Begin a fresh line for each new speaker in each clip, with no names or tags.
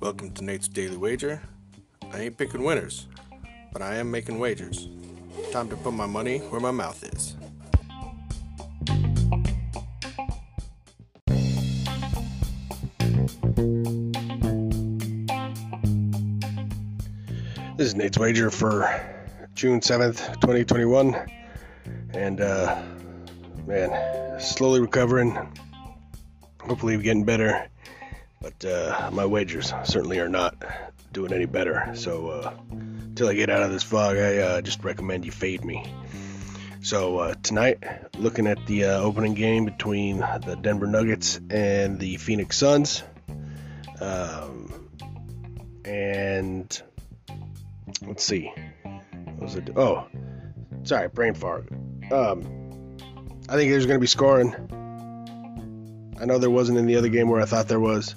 Welcome to Nate's Daily Wager. I ain't picking winners, but I am making wagers. Time to put my money where my mouth is. This is Nate's Wager for June 7th, 2021. And, uh, man, slowly recovering. Hopefully, getting better. But uh, my wagers certainly are not doing any better. So, uh, until I get out of this fog, I uh, just recommend you fade me. So, uh, tonight, looking at the uh, opening game between the Denver Nuggets and the Phoenix Suns. Um, and let's see. What was it? Oh, sorry, brain fart. Um, I think there's going to be scoring. I know there wasn't in the other game where I thought there was,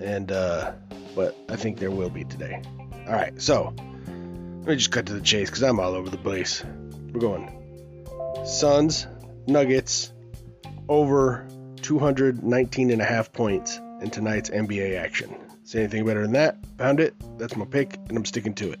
and uh, but I think there will be today. All right, so let me just cut to the chase because I'm all over the place. We're going Suns, Nuggets, over 219 and a half points in tonight's NBA action. Say anything better than that? Found it. That's my pick, and I'm sticking to it.